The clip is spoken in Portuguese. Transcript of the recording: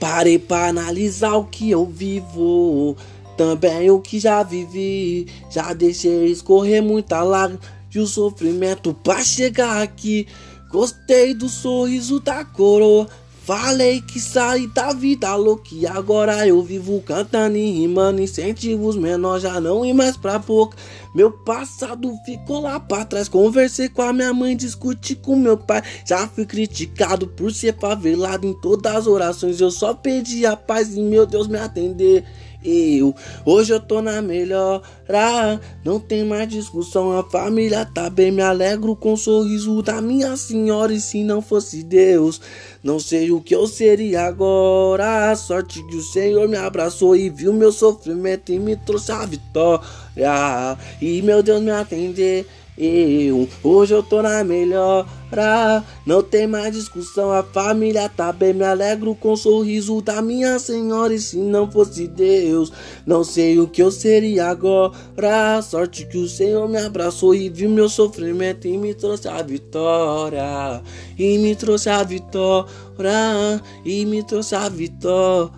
Parei pra analisar o que eu vivo, também o que já vivi. Já deixei escorrer muita lágrima e o sofrimento pra chegar aqui. Gostei do sorriso da coroa. Falei que saí da vida louca e agora eu vivo cantando e rimando incentivos menores já não ir mais pra boca. Meu passado ficou lá pra trás, conversei com a minha mãe, discuti com meu pai. Já fui criticado por ser favelado em todas as orações, eu só pedi a paz e meu Deus me atender. Eu, hoje eu tô na melhora, não tem mais discussão, a família tá bem, me alegro com o sorriso da minha senhora. E se não fosse Deus, não sei o que eu seria agora. A sorte que o Senhor me abraçou e viu meu sofrimento e me trouxe a vitória. E meu Deus me atendeu. Eu, hoje eu tô na melhora, não tem mais discussão, a família tá bem, me alegro com o sorriso da minha senhora. E se não fosse Deus, não sei o que eu seria agora. Sorte que o Senhor me abraçou e viu meu sofrimento e me trouxe a vitória. E me trouxe a vitória, e me trouxe a vitória.